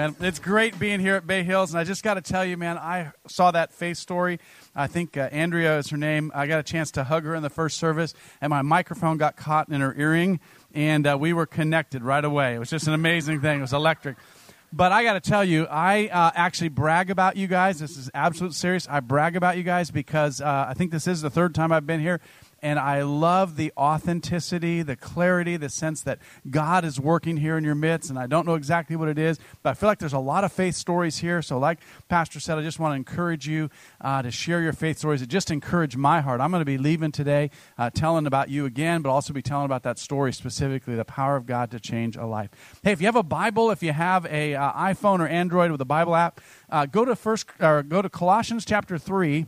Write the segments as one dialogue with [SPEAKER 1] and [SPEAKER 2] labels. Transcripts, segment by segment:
[SPEAKER 1] man. It's great being here at Bay Hills, and I just got to tell you, man, I saw that face story. I think uh, Andrea is her name. I got a chance to hug her in the first service, and my microphone got caught in her earring, and uh, we were connected right away. It was just an amazing thing. It was electric. But I got to tell you, I uh, actually brag about you guys. This is absolute serious. I brag about you guys because uh, I think this is the third time I've been here and I love the authenticity, the clarity, the sense that God is working here in your midst. And I don't know exactly what it is, but I feel like there's a lot of faith stories here. So, like Pastor said, I just want to encourage you uh, to share your faith stories. It just encouraged my heart. I'm going to be leaving today uh, telling about you again, but also be telling about that story specifically, the power of God to change a life. Hey, if you have a Bible, if you have a uh, iPhone or Android with a Bible app, uh, go to first or go to Colossians chapter three.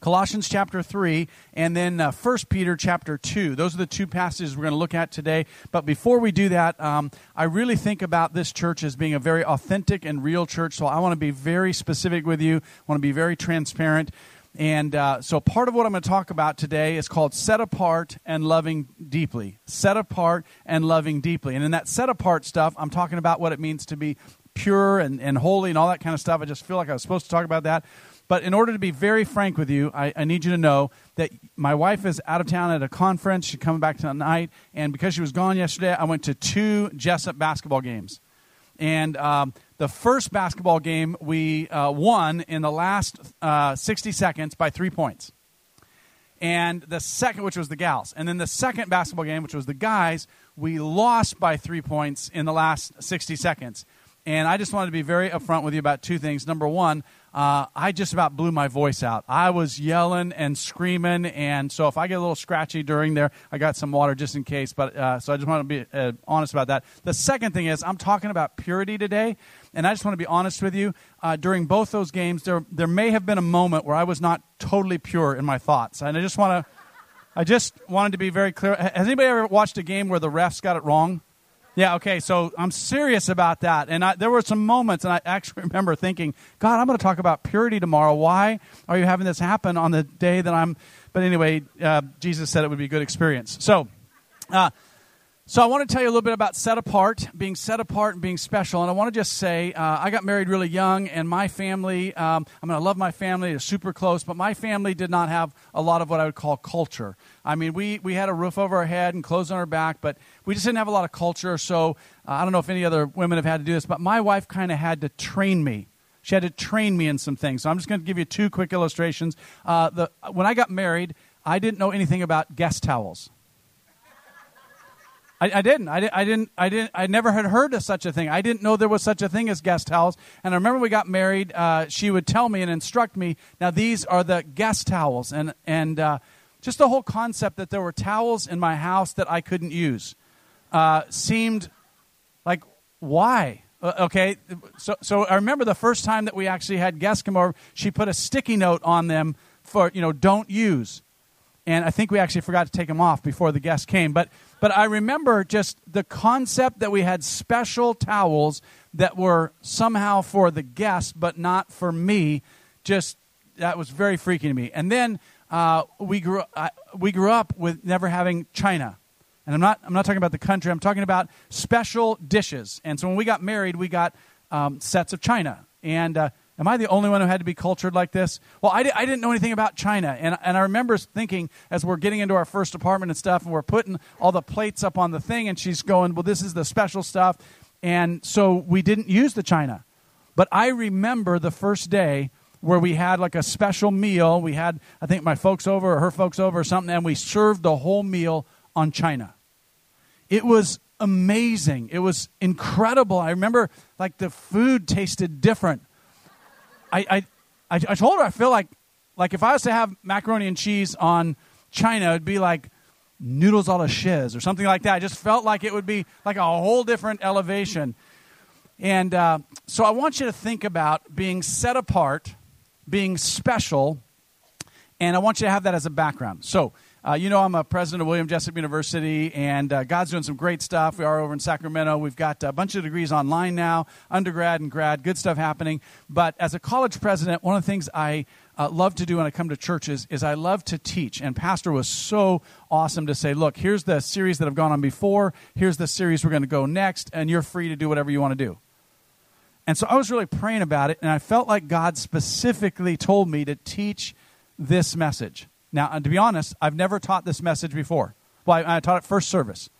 [SPEAKER 1] Colossians chapter 3, and then uh, 1 Peter chapter 2. Those are the two passages we're going to look at today. But before we do that, um, I really think about this church as being a very authentic and real church. So I want to be very specific with you, I want to be very transparent. And uh, so, part of what I'm going to talk about today is called set apart and loving deeply. Set apart and loving deeply. And in that set apart stuff, I'm talking about what it means to be pure and, and holy and all that kind of stuff. I just feel like I was supposed to talk about that. But in order to be very frank with you, I, I, need you to know that my wife is out of town at a conference. She's coming back tonight. And because she was gone yesterday, I went to two Jessup basketball games. And um, the first basketball game, we uh, won in the last uh, 60 seconds by three points. And the second, which was the gals. And then the second basketball game, which was the guys, we lost by three points in the last 60 seconds. And I just wanted to be very upfront with you about two things. Number one, uh, I just about blew my voice out. I was yelling and screaming, and so if I get a little scratchy during there, I got some water just in case. But uh, so I just want to be uh, honest about that. The second thing is I'm talking about purity today, and I just want to be honest with you. Uh, during both those games, there there may have been a moment where I was not totally pure in my thoughts, and I just want to. I just wanted to be very clear. Has anybody ever watched a game where the refs got it wrong? Yeah, okay, so I'm serious about that. And I, there were some moments, and I actually remember thinking, God, I'm going to talk about purity tomorrow. Why are you having this happen on the day that I'm. But anyway, uh, Jesus said it would be a good experience. So, uh, so I want to tell you a little bit about set apart, being set apart and being special. And I want to just say, uh, I got married really young, and my family, um, I mean, I love my family, they're super close, but my family did not have a lot of what I would call culture. I mean, we, we had a roof over our head and clothes on our back, but we just didn't have a lot of culture. So uh, I don't know if any other women have had to do this, but my wife kind of had to train me. She had to train me in some things. So I'm just going to give you two quick illustrations. Uh, the, when I got married, I didn't know anything about guest towels. I, I, didn't. I, I, didn't. I didn't. I never had heard of such a thing. I didn't know there was such a thing as guest towels. And I remember we got married. Uh, she would tell me and instruct me. Now these are the guest towels, and and uh, just the whole concept that there were towels in my house that I couldn't use uh, seemed like why. Okay, so so I remember the first time that we actually had guests come over. She put a sticky note on them for you know don't use and I think we actually forgot to take them off before the guests came. But but I remember just the concept that we had special towels that were somehow for the guests, but not for me. Just that was very freaky to me. And then uh, we grew uh, we grew up with never having china. And I'm not I'm not talking about the country. I'm talking about special dishes. And so when we got married, we got um, sets of china. And uh, Am I the only one who had to be cultured like this? Well, I, di- I didn't know anything about China. And, and I remember thinking, as we're getting into our first apartment and stuff, and we're putting all the plates up on the thing, and she's going, Well, this is the special stuff. And so we didn't use the China. But I remember the first day where we had like a special meal. We had, I think, my folks over or her folks over or something, and we served the whole meal on China. It was amazing. It was incredible. I remember like the food tasted different I, I, I, told her I feel like like if I was to have macaroni and cheese on China, it'd be like noodles a la shiz or something like that. I just felt like it would be like a whole different elevation. And uh, so I want you to think about being set apart, being special, and I want you to have that as a background. So Uh, you know, I'm a president of William Jessup University, and uh, God's doing some great stuff. We are over in Sacramento. We've got a bunch of degrees online now, undergrad and grad, good stuff happening. But as a college president, one of the things I uh, love to do when I come to churches is I love to teach. And Pastor was so awesome to say, look, here's the series that I've gone on before, here's the series we're going to go next, and you're free to do whatever you want to do. And so I was really praying about it, and I felt like God specifically told me to teach this message. Now, uh, to be honest, I've never taught this message before. Well, I, I taught it first service.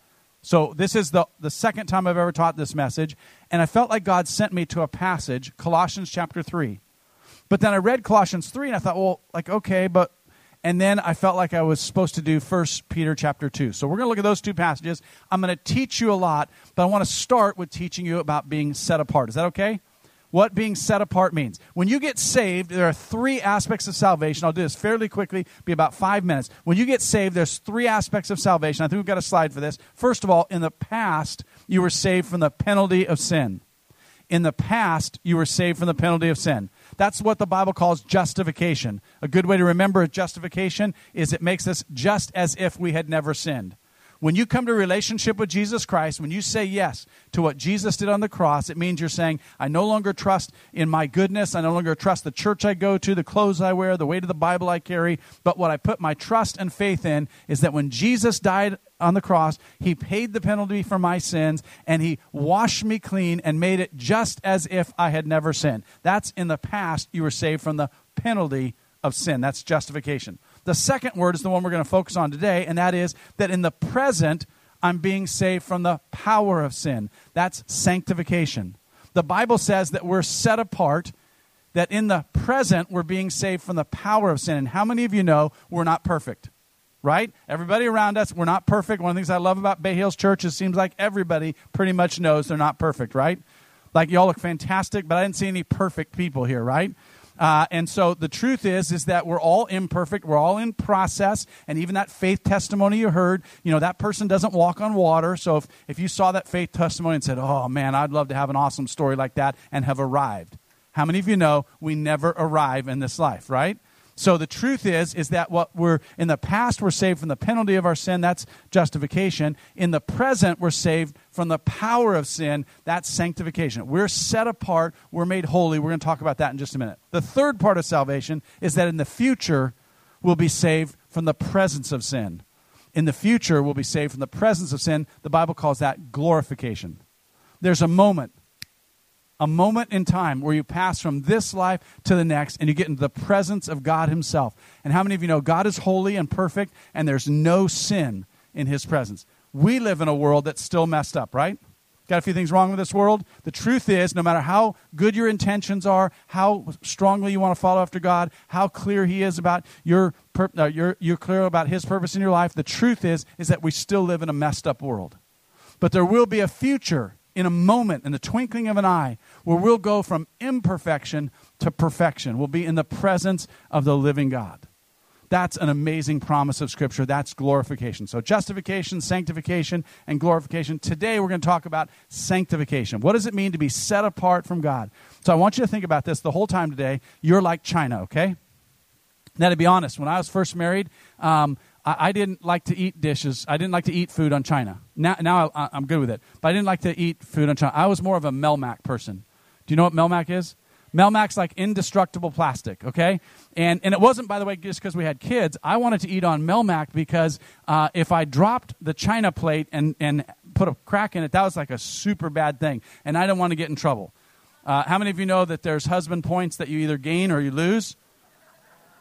[SPEAKER 1] So this is the, the second time I've ever taught this message. And I felt like God sent me to a passage, Colossians chapter 3. But then I read Colossians 3 and I thought, well, like, okay, but. And then I felt like I was supposed to do First Peter chapter 2. So we're going to look at those two passages. I'm going to teach you a lot, but I want to start with teaching you about being set apart. Is that okay? What being set apart means. When you get saved, there are three aspects of salvation. I'll do this fairly quickly, be about five minutes. When you get saved, there's three aspects of salvation. I think we've got a slide for this. First of all, in the past, you were saved from the penalty of sin. In the past, you were saved from the penalty of sin. That's what the Bible calls justification. A good way to remember justification is it makes us just as if we had never sinned. When you come to relationship with Jesus Christ, when you say yes to what Jesus did on the cross, it means you're saying, I no longer trust in my goodness. I no longer trust the church I go to, the clothes I wear, the weight of the Bible I carry. But what I put my trust and faith in is that when Jesus died on the cross, he paid the penalty for my sins and he washed me clean and made it just as if I had never sinned. That's in the past, you were saved from the penalty of sin. That's justification. The second word is the one we're going to focus on today, and that is that in the present, I'm being saved from the power of sin. That's sanctification. The Bible says that we're set apart, that in the present, we're being saved from the power of sin. And how many of you know we're not perfect? Right? Everybody around us, we're not perfect. One of the things I love about Bay Hills Church is it seems like everybody pretty much knows they're not perfect, right? Like y'all look fantastic, but I didn't see any perfect people here, right? Uh, and so the truth is, is that we're all imperfect. We're all in process. And even that faith testimony you heard, you know, that person doesn't walk on water. So if, if you saw that faith testimony and said, oh man, I'd love to have an awesome story like that and have arrived. How many of you know we never arrive in this life, right? So the truth is, is that what we're in the past, we're saved from the penalty of our sin. That's justification. In the present, we're saved from the power of sin. That's sanctification. We're set apart. We're made holy. We're going to talk about that in just a minute. The third part of salvation is that in the future, we'll be saved from the presence of sin. In the future, we'll be saved from the presence of sin. The Bible calls that glorification. There's a moment a moment in time where you pass from this life to the next and you get into the presence of God Himself. And how many of you know God is holy and perfect and there's no sin in His presence? We live in a world that's still messed up, right? Got a few things wrong with this world. The truth is, no matter how good your intentions are, how strongly you want to follow after God, how clear He is about your, uh, you're, you're clear about His purpose in your life, the truth is, is that we still live in a messed up world. But there will be a future in a moment, in the twinkling of an eye, where we'll go from imperfection to perfection. We'll be in the presence of the living God. That's an amazing promise of Scripture. That's glorification. So, justification, sanctification, and glorification. Today, we're going to talk about sanctification. What does it mean to be set apart from God? So, I want you to think about this the whole time today. You're like China, okay? Now, to be honest, when I was first married, um, I, I, didn't like to eat dishes. I didn't like to eat food on China. Now, now I, am good with it. But I didn't like to eat food on China. I was more of a Melmac person. Do you know what Melmac is? Melmac's like indestructible plastic, okay? And, and it wasn't, by the way, just because we had kids. I wanted to eat on Melmac because uh, if I dropped the China plate and, and put a crack in it, that was like a super bad thing. And I didn't want to get in trouble. Uh, how many of you know that there's husband points that you either gain or you lose?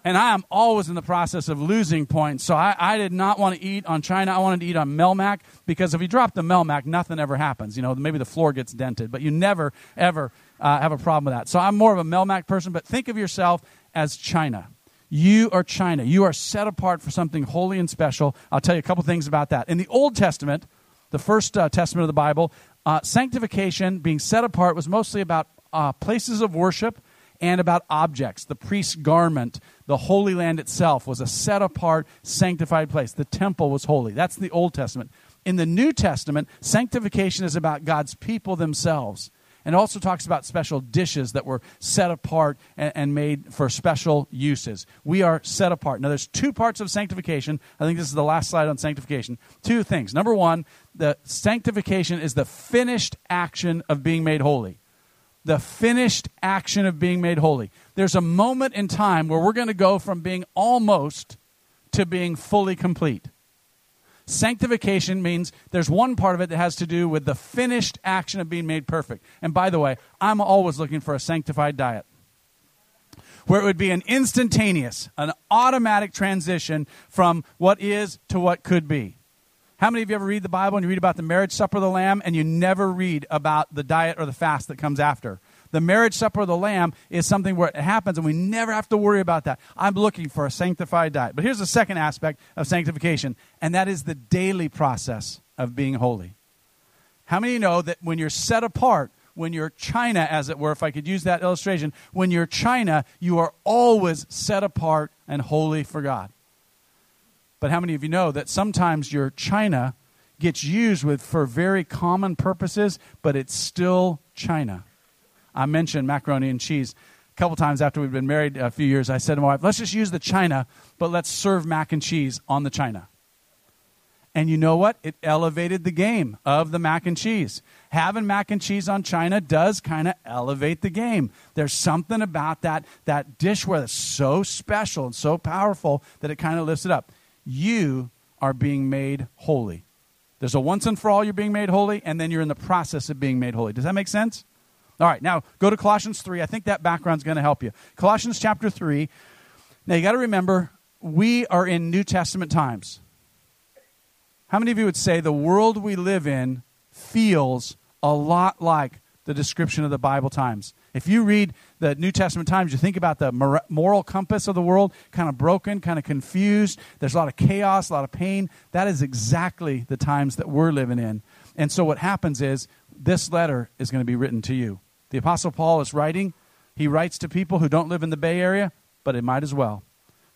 [SPEAKER 1] And I am always in the process of losing points. So I, I, did not want to eat on China. I wanted to eat on Melmac because if you drop the Melmac, nothing ever happens. You know, maybe the floor gets dented, but you never, ever uh, have a problem with that. So I'm more of a Melmac person, but think of yourself as China. You are China. You are set apart for something holy and special. I'll tell you a couple things about that. In the Old Testament, the first uh, testament of the Bible, uh, sanctification, being set apart, was mostly about uh, places of worship and about objects. The priest's garment, the Holy Land itself was a set apart, sanctified place. The temple was holy. That's the Old Testament. In the New Testament, sanctification is about God's people themselves. And also talks about special dishes that were set apart and, and made for special uses. We are set apart. Now, there's two parts of sanctification. I think this is the last slide on sanctification. Two things. Number one, the sanctification is the finished action of being made holy. The finished action of being made holy. There's a moment in time where we're going to go from being almost to being fully complete. Sanctification means there's one part of it that has to do with the finished action of being made perfect. And by the way, I'm always looking for a sanctified diet where it would be an instantaneous, an automatic transition from what is to what could be. How many of you ever read the Bible and you read about the marriage supper of the Lamb and you never read about the diet or the fast that comes after? The marriage supper of the Lamb is something where it happens and we never have to worry about that. I'm looking for a sanctified diet. But here's the second aspect of sanctification, and that is the daily process of being holy. How many know that when you're set apart, when you're China, as it were, if I could use that illustration, when you're China, you are always set apart and holy for God. But how many of you know that sometimes your China gets used with for very common purposes, but it's still China? I mentioned macaroni and cheese a couple times after we've been married a few years. I said to my wife, let's just use the china, but let's serve mac and cheese on the china. And you know what? It elevated the game of the mac and cheese. Having mac and cheese on china does kind of elevate the game. There's something about that, that dishware that's so special and so powerful that it kind of lifts it up. You are being made holy. There's a once and for all you're being made holy, and then you're in the process of being made holy. Does that make sense? All right, now go to Colossians 3. I think that background's going to help you. Colossians chapter 3. Now you got to remember, we are in New Testament times. How many of you would say the world we live in feels a lot like the description of the Bible times? If you read the New Testament times, you think about the moral compass of the world, kind of broken, kind of confused. There's a lot of chaos, a lot of pain. That is exactly the times that we're living in. And so what happens is this letter is going to be written to you. The Apostle Paul is writing. He writes to people who don't live in the Bay Area, but it might as well.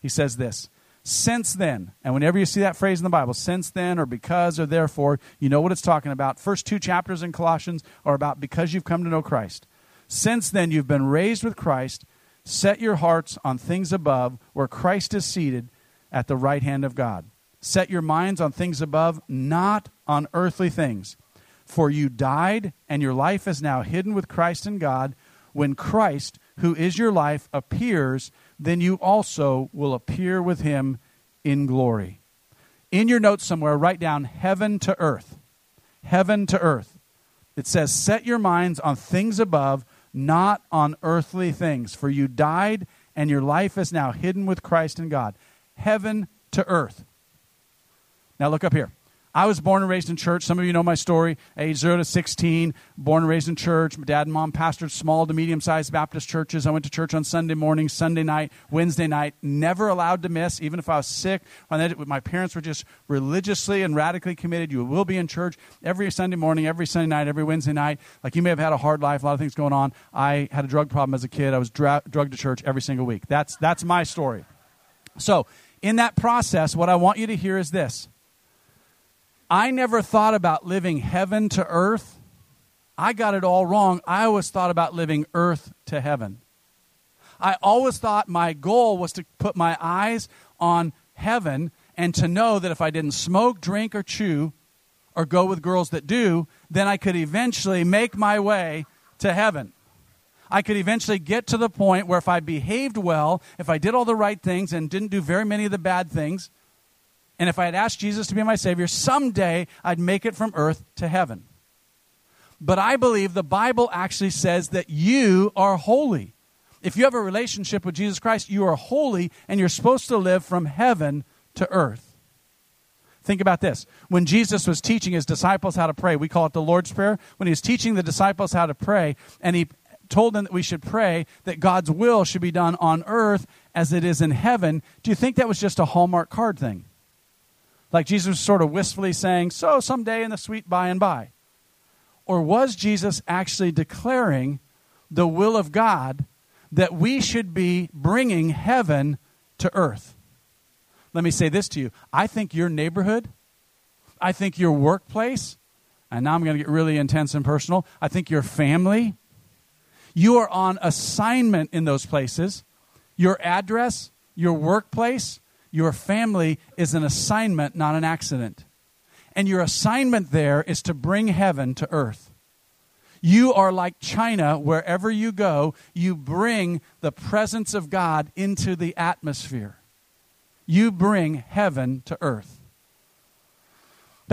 [SPEAKER 1] He says this Since then, and whenever you see that phrase in the Bible, since then or because or therefore, you know what it's talking about. First two chapters in Colossians are about because you've come to know Christ. Since then, you've been raised with Christ. Set your hearts on things above, where Christ is seated at the right hand of God. Set your minds on things above, not on earthly things. For you died, and your life is now hidden with Christ in God. When Christ, who is your life, appears, then you also will appear with him in glory. In your notes somewhere, write down heaven to earth. Heaven to earth. It says, Set your minds on things above, not on earthly things. For you died, and your life is now hidden with Christ in God. Heaven to earth. Now look up here. I was born and raised in church. Some of you know my story. Age 0 to 16, born and raised in church. My dad and mom pastored small to medium sized Baptist churches. I went to church on Sunday morning, Sunday night, Wednesday night. Never allowed to miss, even if I was sick. My parents were just religiously and radically committed. You will be in church every Sunday morning, every Sunday night, every Wednesday night. Like you may have had a hard life, a lot of things going on. I had a drug problem as a kid. I was dra- drugged to church every single week. That's, that's my story. So, in that process, what I want you to hear is this I never thought about living heaven to earth. I got it all wrong. I always thought about living earth to heaven. I always thought my goal was to put my eyes on heaven and to know that if I didn't smoke, drink, or chew, or go with girls that do, then I could eventually make my way to heaven. I could eventually get to the point where if I behaved well, if I did all the right things and didn't do very many of the bad things, and if I had asked Jesus to be my Savior, someday I'd make it from earth to heaven. But I believe the Bible actually says that you are holy. If you have a relationship with Jesus Christ, you are holy and you're supposed to live from heaven to earth. Think about this. When Jesus was teaching his disciples how to pray, we call it the Lord's Prayer. When he was teaching the disciples how to pray, and he told them that we should pray that God's will should be done on earth as it is in heaven, do you think that was just a Hallmark card thing? Like Jesus was sort of wistfully saying, So someday in the sweet by and by. Or was Jesus actually declaring the will of God that we should be bringing heaven to earth? Let me say this to you. I think your neighborhood, I think your workplace, and now I'm going to get really intense and personal. I think your family, You are on assignment in those places. Your address, your workplace, your family is an assignment, not an accident. And your assignment there is to bring heaven to earth. You are like China, wherever you go, you bring the presence of God into the atmosphere. You bring heaven to earth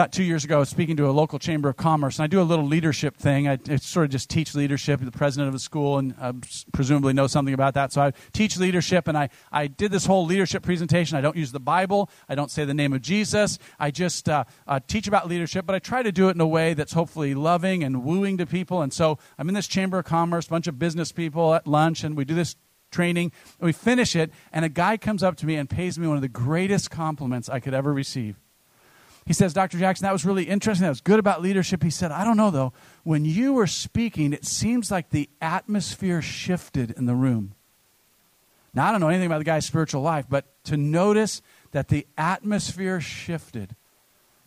[SPEAKER 1] about two years ago, I was speaking to a local chamber of commerce, and I do a little leadership thing. I, I sort of just teach leadership. The president of the school, and uh, presumably know something about that. So I teach leadership, and I, I did this whole leadership presentation. I don't use the Bible. I don't say the name of Jesus. I just uh, uh, teach about leadership, but I try to do it in a way that's hopefully loving and wooing to people. And so I'm in this chamber of commerce, bunch of business people at lunch, and we do this training. And we finish it, and a guy comes up to me and pays me one of the greatest compliments I could ever receive. He says, Dr. Jackson, that was really interesting. That was good about leadership. He said, I don't know, though. When you were speaking, it seems like the atmosphere shifted in the room. Now, I don't know anything about the guy's spiritual life, but to notice that the atmosphere shifted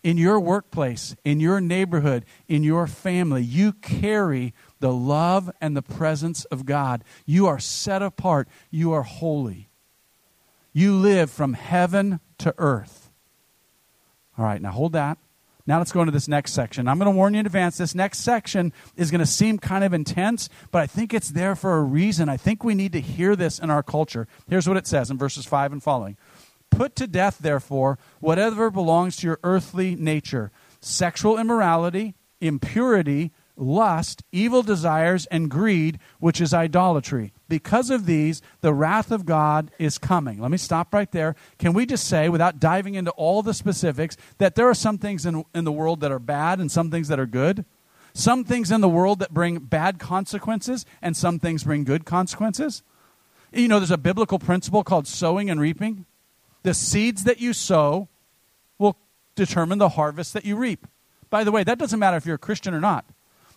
[SPEAKER 1] in your workplace, in your neighborhood, in your family, you carry the love and the presence of God. You are set apart. You are holy. You live from heaven to earth. All right, now hold that. Now let's go into this next section. I'm going to warn you in advance. This next section is going to seem kind of intense, but I think it's there for a reason. I think we need to hear this in our culture. Here's what it says in verses 5 and following Put to death, therefore, whatever belongs to your earthly nature sexual immorality, impurity, lust, evil desires, and greed, which is idolatry. Because of these, the wrath of God is coming. Let me stop right there. Can we just say, without diving into all the specifics, that there are some things in, in the world that are bad and some things that are good? Some things in the world that bring bad consequences and some things bring good consequences? You know, there's a biblical principle called sowing and reaping. The seeds that you sow will determine the harvest that you reap. By the way, that doesn't matter if you're a Christian or not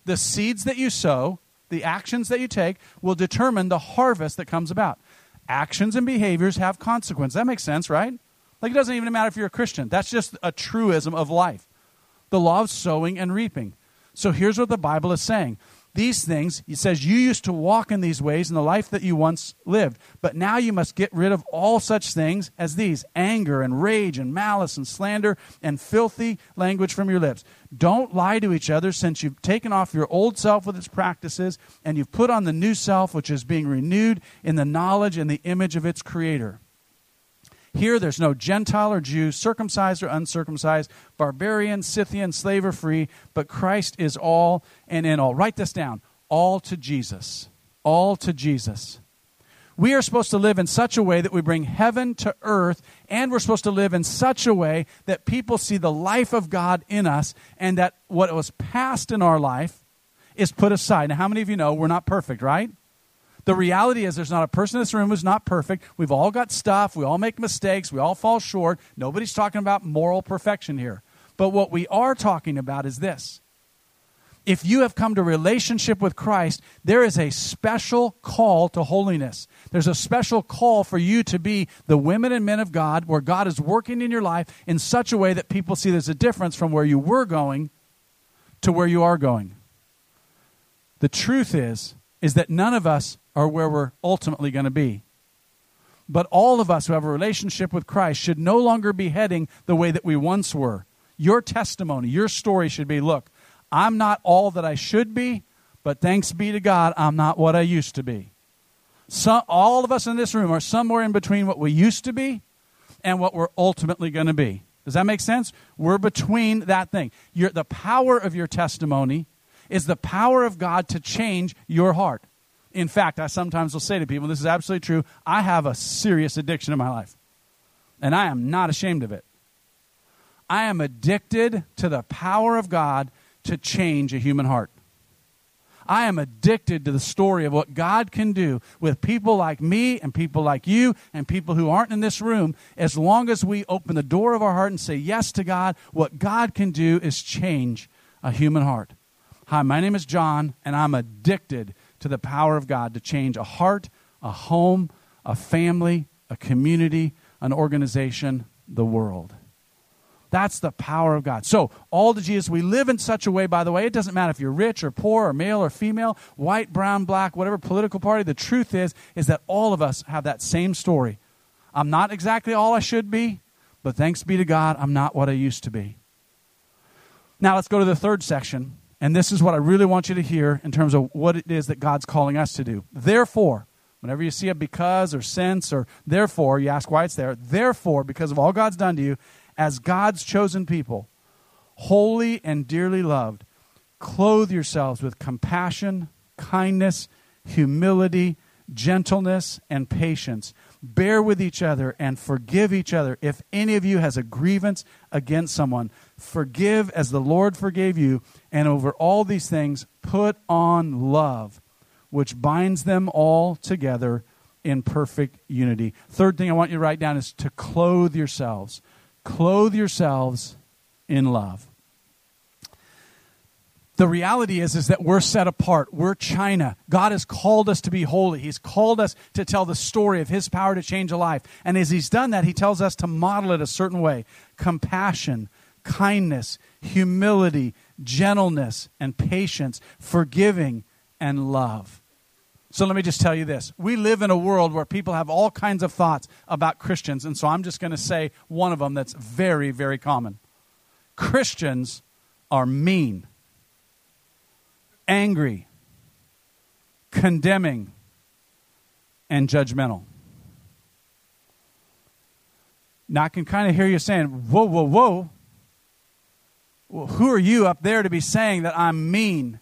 [SPEAKER 1] the seeds that you sow, the actions that you take, will determine the harvest that comes about. Actions and behaviors have consequence. That makes sense, right? Like it doesn't even matter if you're a Christian. That's just a truism of life. The law of sowing and reaping. So here's what the Bible is saying these things, he says, you used to walk in these ways in the life that you once lived, but now you must get rid of all such things as these anger and rage and malice and slander and filthy language from your lips. Don't lie to each other since you've taken off your old self with its practices and you've put on the new self, which is being renewed in the knowledge and the image of its creator. Here, there's no Gentile or Jew, circumcised or uncircumcised, barbarian, Scythian, slave or free, but Christ is all and in all. Write this down all to Jesus. All to Jesus. We are supposed to live in such a way that we bring heaven to earth, and we're supposed to live in such a way that people see the life of God in us, and that what was past in our life is put aside. Now, how many of you know we're not perfect, right? The reality is, there's not a person in this room who's not perfect. We've all got stuff. We all make mistakes. We all fall short. Nobody's talking about moral perfection here. But what we are talking about is this. If you have come to relationship with Christ, there is a special call to holiness. There's a special call for you to be the women and men of God, where God is working in your life in such a way that people see there's a difference from where you were going to where you are going. The truth is, is that none of us are where we're ultimately going to be. But all of us who have a relationship with Christ should no longer be heading the way that we once were. Your testimony, your story should be look, I'm not all that I should be, but thanks be to God, I'm not what I used to be. So, all of us in this room are somewhere in between what we used to be and what we're ultimately going to be. Does that make sense? We're between that thing. the power of your testimony is the power of God to change your heart. In fact, I sometimes will say to people, this is absolutely true, I have a serious addiction in my life. And I am not ashamed of it. I am addicted to the power of God to change a human heart. I am addicted to the story of what God can do with people like me and people like you and people who aren't in this room. As long as we open the door of our heart and say yes to God, what God can do is change a human heart. Hi, my name is John, and I'm addicted to the power of God to change a heart, a home, a family, a community, an organization, the world. That's the power of God. So, all to Jesus, we live in such a way, by the way, it doesn't matter if you're rich or poor or male or female, white, brown, black, whatever political party. The truth is, is that all of us have that same story. I'm not exactly all I should be, but thanks be to God, I'm not what I used to be. Now, let's go to the third section. And this is what I really want you to hear in terms of what it is that God's calling us to do. Therefore, whenever you see a because or since or therefore, you ask why it's there. Therefore, because of all God's done to you, as God's chosen people, holy and dearly loved, clothe yourselves with compassion, kindness, humility, gentleness, and patience. Bear with each other and forgive each other. If any of you has a grievance against someone, forgive as the Lord forgave you. And over all these things, put on love, which binds them all together in perfect unity. Third thing I want you to write down is to clothe yourselves clothe yourselves in love. The reality is, is that we're set apart. We're China. God has called us to be holy. He's called us to tell the story of His power to change a life. And as He's done that, He tells us to model it a certain way compassion, kindness, humility, gentleness, and patience, forgiving, and love. So let me just tell you this. We live in a world where people have all kinds of thoughts about Christians, and so I'm just going to say one of them that's very, very common. Christians are mean, angry, condemning, and judgmental. Now I can kind of hear you saying, whoa, whoa, whoa. Well, who are you up there to be saying that I'm mean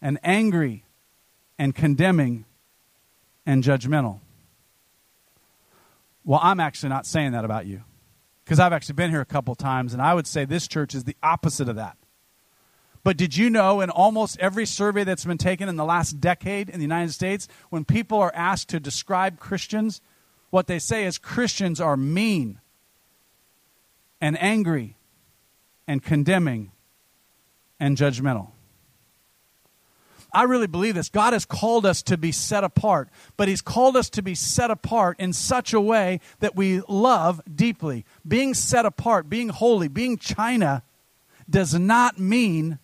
[SPEAKER 1] and angry and condemning and judgmental. Well, I'm actually not saying that about you because I've actually been here a couple times, and I would say this church is the opposite of that. But did you know in almost every survey that's been taken in the last decade in the United States, when people are asked to describe Christians, what they say is Christians are mean and angry and condemning and judgmental. I really believe this. God has called us to be set apart, but He's called us to be set apart in such a way that we love deeply. Being set apart, being holy, being China does not mean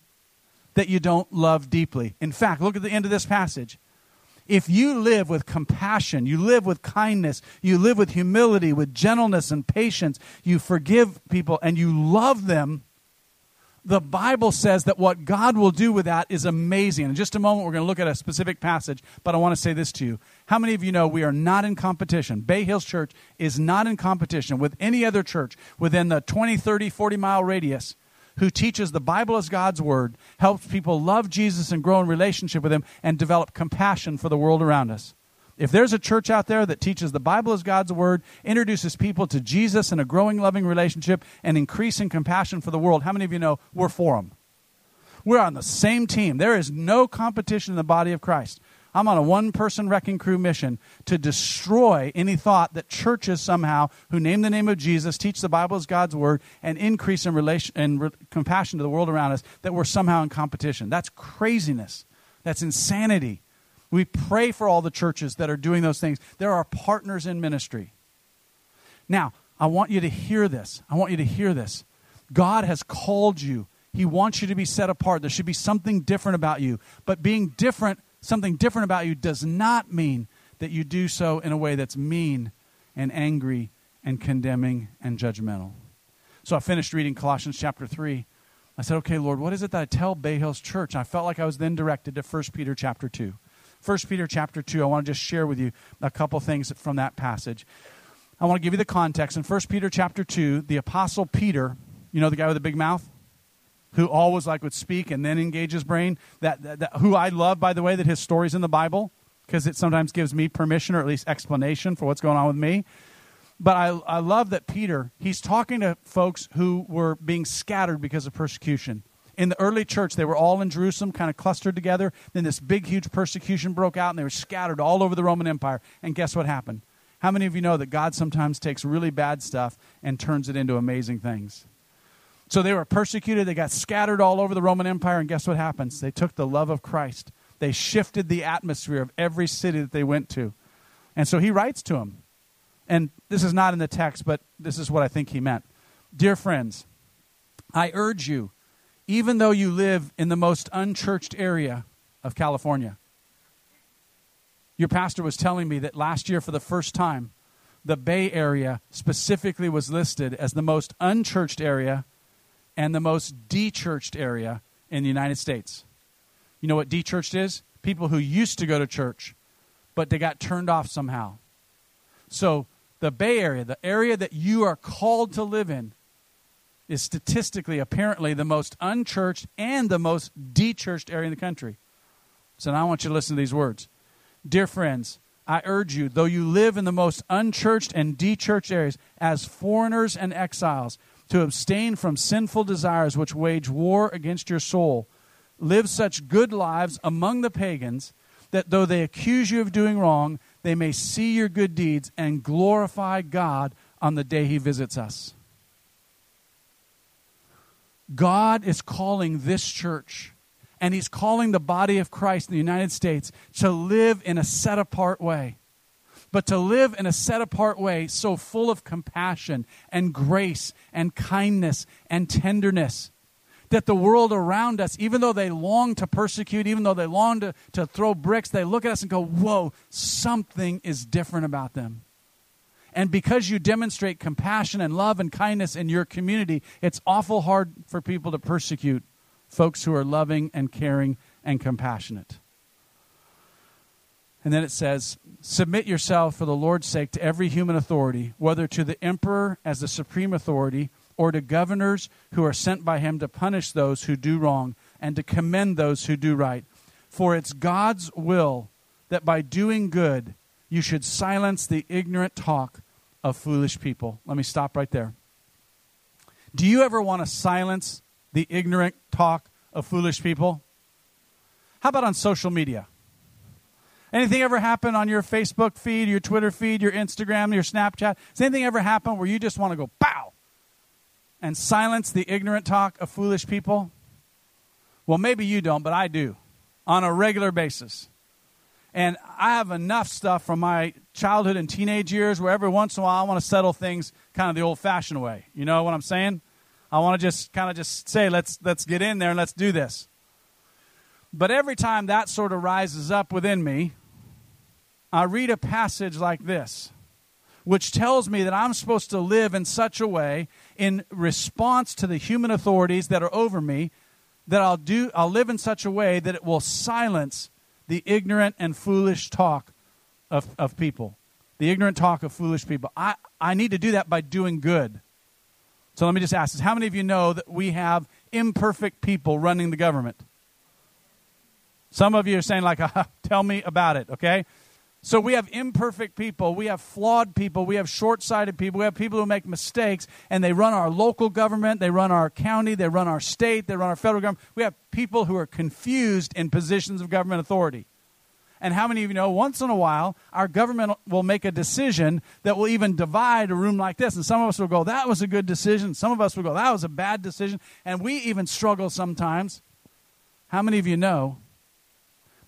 [SPEAKER 1] that you don't love deeply. In fact, look at the end of this passage. If you live with compassion, you live with kindness, you live with humility, with gentleness and patience, you forgive people and you love them, the Bible says that what God will do with that is amazing. In just a moment, we're going to look at a specific passage, but I want to say this to you. How many of you know we are not in competition? Bay Hills Church is not in competition with any other church within the 20, 30, 40 mile radius who teaches the Bible as God's Word, helps people love Jesus and grow in relationship with Him, and develop compassion for the world around us. If there's a church out there that teaches the Bible as God's word, introduces people to Jesus in a growing, loving relationship, and increasing compassion for the world, how many of you know we're for them? We're on the same team. There is no competition in the body of Christ. I'm on a one person wrecking crew mission to destroy any thought that churches somehow who name the name of Jesus, teach the Bible as God's word, and increase in relation and re- compassion to the world around us, that we're somehow in competition. That's craziness. That's insanity. We pray for all the churches that are doing those things. There are partners in ministry. Now, I want you to hear this. I want you to hear this. God has called you. He wants you to be set apart. There should be something different about you. But being different, something different about you, does not mean that you do so in a way that's mean and angry and condemning and judgmental. So I finished reading Colossians chapter 3. I said, okay, Lord, what is it that I tell Bay Hills Church? And I felt like I was then directed to 1 Peter chapter 2. 1 Peter chapter 2. I want to just share with you a couple things from that passage. I want to give you the context. In 1 Peter chapter 2, the apostle Peter, you know the guy with the big mouth? Who always like would speak and then engage his brain. That, that, that who I love, by the way, that his story's in the Bible because it sometimes gives me permission or at least explanation for what's going on with me. But I, I love that Peter, he's talking to folks who were being scattered because of persecution in the early church, they were all in Jerusalem, kind of clustered together. Then this big, huge persecution broke out, and they were scattered all over the Roman Empire. And guess what happened? How many of you know that God sometimes takes really bad stuff and turns it into amazing things? So they were persecuted, they got scattered all over the Roman Empire, and guess what happens? They took the love of Christ. They shifted the atmosphere of every city that they went to. And so he writes to them. And this is not in the text, but this is what I think he meant. Dear friends, I urge you, even though you live in the most unchurched area of California. Your pastor was telling me that last year, for the first time, the Bay Area specifically was listed as the most unchurched area and the most dechurched area in the United States. You know what dechurched is? People who used to go to church, but they got turned off somehow. So, the Bay Area, the area that you are called to live in, is statistically, apparently, the most unchurched and the most dechurched area in the country. So now I want you to listen to these words. Dear friends, I urge you, though you live in the most unchurched and dechurched areas, as foreigners and exiles, to abstain from sinful desires which wage war against your soul. Live such good lives among the pagans that though they accuse you of doing wrong, they may see your good deeds and glorify God on the day he visits us. God is calling this church and he's calling the body of Christ in the United States to live in a set apart way. But to live in a set apart way so full of compassion and grace and kindness and tenderness that the world around us, even though they long to persecute, even though they long to, to throw bricks, they look at us and go, Whoa, something is different about them. And because you demonstrate compassion and love and kindness in your community, it's awful hard for people to persecute folks who are loving and caring and compassionate. And then it says, Submit yourself for the Lord's sake to every human authority, whether to the emperor as the supreme authority, or to governors who are sent by him to punish those who do wrong and to commend those who do right. For it's God's will that by doing good you should silence the ignorant talk of foolish people. Let me stop right there. Do you ever want to silence the ignorant talk of foolish people? How about on social media? Anything ever happen on your Facebook feed, your Twitter feed, your Instagram, your Snapchat? Does anything ever happen where you just want to go pow and silence the ignorant talk of foolish people? Well, maybe you don't, but I do on a regular basis. And I have enough stuff from my childhood and teenage years where every once in a while I want to settle things kind of the old fashioned way. You know what I'm saying? I want to just kind of just say, let's, let's get in there and let's do this. But every time that sort of rises up within me, I read a passage like this, which tells me that I'm supposed to live in such a way in response to the human authorities that are over me that I'll do I'll live in such a way that it will silence the ignorant and foolish talk of, of people. The ignorant talk of foolish people. I, I need to do that by doing good. So let me just ask this. How many of you know that we have imperfect people running the government? Some of you are saying, like, tell me about it, okay? So we have imperfect people, we have flawed people, we have short sighted people, we have people who make mistakes, and they run our local government, they run our county, they run our state, they run our federal government. We have people who are confused in positions of government authority. And how many of you know once in a while our government will make a decision that will even divide a room like this? And some of us will go, that was a good decision. Some of us will go, that was a bad decision. And we even struggle sometimes. How many of you know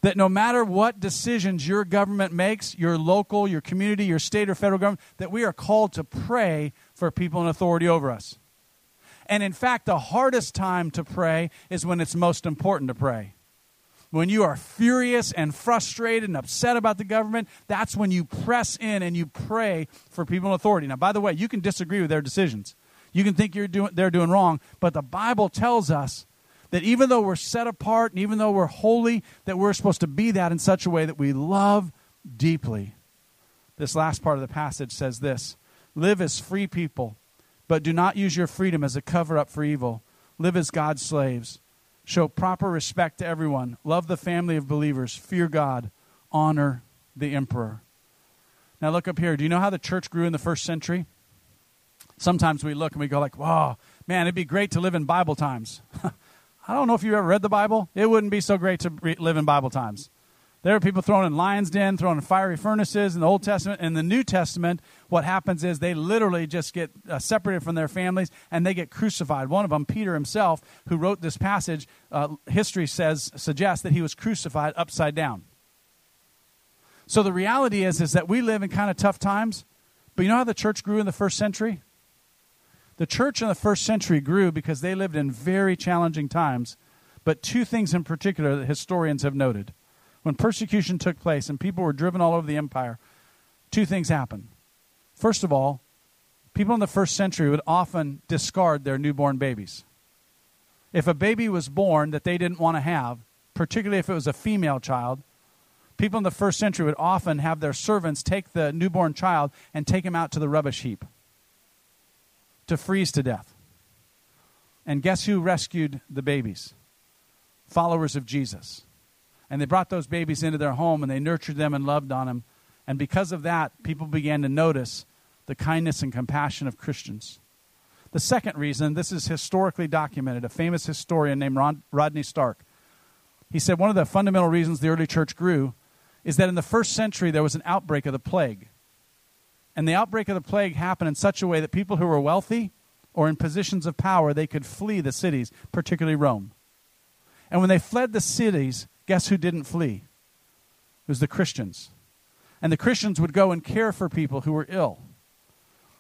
[SPEAKER 1] that no matter what decisions your government makes, your local, your community, your state or federal government, that we are called to pray for people in authority over us? And in fact, the hardest time to pray is when it's most important to pray when you are furious and frustrated and upset about the government, that's when you press in and you pray for people in authority. Now, by the way, you can disagree with their decisions. You can think you're doing, they're doing wrong, but the Bible tells us that even though we're set apart and even though we're holy, that we're supposed to be that in such a way that we love deeply. This last part of the passage says this Live as free people, but do not use your freedom as a cover up for evil. Live as God's slaves Show proper respect to everyone. Love the family of believers. Fear God. Honor the emperor. Now look up here. Do you know how the church grew in the first century? Sometimes we look and we go like, "Wow, man, it'd be great to live in Bible times." I don't know if you ever read the Bible. It wouldn't be so great to re- live in Bible times. There are people thrown in lions' den, thrown in fiery furnaces in the Old Testament. In the New Testament, what happens is they literally just get uh, separated from their families and they get crucified. One of them, Peter himself, who wrote this passage, uh, history says suggests that he was crucified upside down. So the reality is is that we live in kind of tough times. But you know how the church grew in the first century? The church in the first century grew because they lived in very challenging times, but two things in particular that historians have noted. When persecution took place and people were driven all over the empire, two things happened. First of all, people in the first century would often discard their newborn babies. If a baby was born that they didn't want to have, particularly if it was a female child, people in the first century would often have their servants take the newborn child and take him out to the rubbish heap to freeze to death. And guess who rescued the babies? Followers of Jesus. And they brought those babies into their home and they nurtured them and loved on them. And because of that, people began to notice the kindness and compassion of Christians. The second reason, this is historically documented, a famous historian named Rodney Stark. He said one of the fundamental reasons the early church grew is that in the first century there was an outbreak of the plague. And the outbreak of the plague happened in such a way that people who were wealthy or in positions of power, they could flee the cities, particularly Rome. And when they fled the cities, guess who didn't flee? It was the Christians. And the Christians would go and care for people who were ill.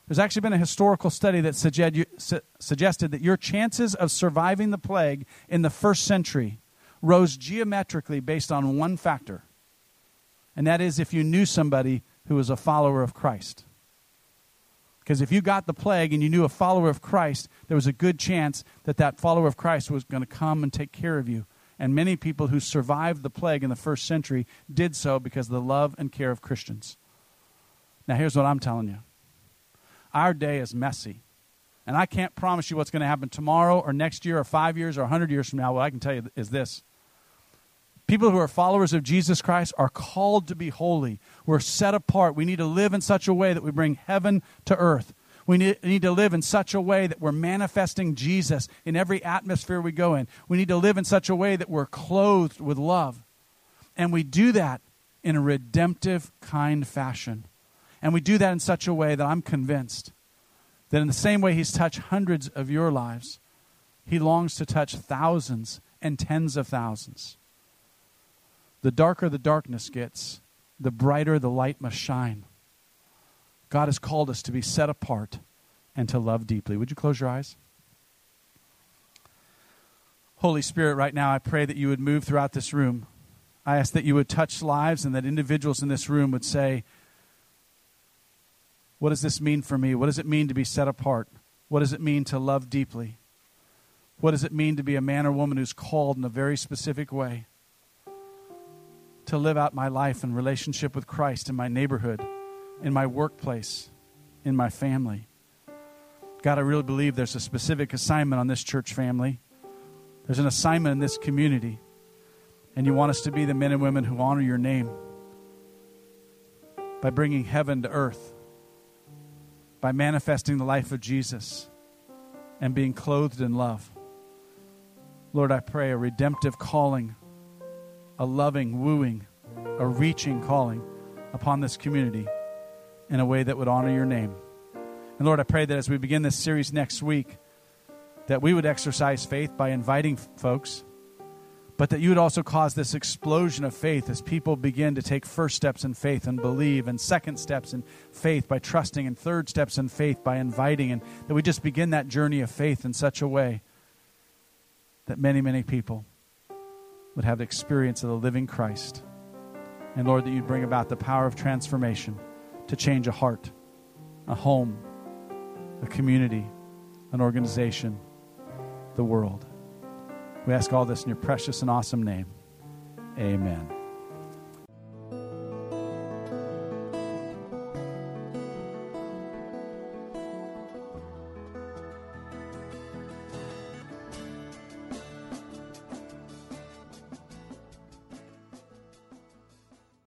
[SPEAKER 1] There's actually been a historical study that suggested that your chances of surviving the plague in the first century rose geometrically based on one factor, and that is if you knew somebody who was a follower of Christ. Because if you got the plague and you knew a follower of Christ, there was a good chance that that follower of Christ was going to come and take care of you. And many people who survived the plague in the first century did so because of the love and care of Christians. Now, here's what I'm telling you our day is messy. And I can't promise you what's going to happen tomorrow or next year or five years or a hundred years from now. What I can tell you is this People who are followers of Jesus Christ are called to be holy. We're set apart. We need to live in such a way that we bring heaven to earth. We need, to live in such a way that we're manifesting Jesus in every atmosphere we go in. We need to live in such a way that we're clothed with love. And we do that in a redemptive, kind fashion. And we do that in such a way that I'm convinced that in the same way He's touched hundreds of your lives, He longs to touch thousands and tens of thousands the darker the darkness gets, the brighter the light must shine. God has called us to be set apart and to love deeply. Would you close your eyes? Holy Spirit, right now, I pray that you would move throughout this room. I ask that you would touch lives and that individuals in this room would say, What does this mean for me? What does it mean to be set apart? What does it mean to love deeply? What does it mean to be a man or woman who's called in a very specific way? To live out my life in relationship with Christ in my neighborhood, in my workplace, in my family. God, I really believe there's a specific assignment on this church family. There's an assignment in this community. And you want us to be the men and women who honor your name by bringing heaven to earth, by manifesting the life of Jesus, and being clothed in love. Lord, I pray a redemptive calling a loving, wooing, a reaching calling upon this community in a way that would honor your name. And Lord, I pray that as we begin this series next week, that we would exercise faith by inviting folks, but that you would also cause this explosion of faith as people begin to take first steps in faith and believe, and second steps in faith by trusting, and third steps in faith by inviting, and that we just begin that journey of faith in such a way that many, many people would have the experience of the living Christ. And Lord, that you'd bring about the power of transformation to change a heart, a home, a community, an organization, the world. We ask all this in your precious and awesome name. Amen.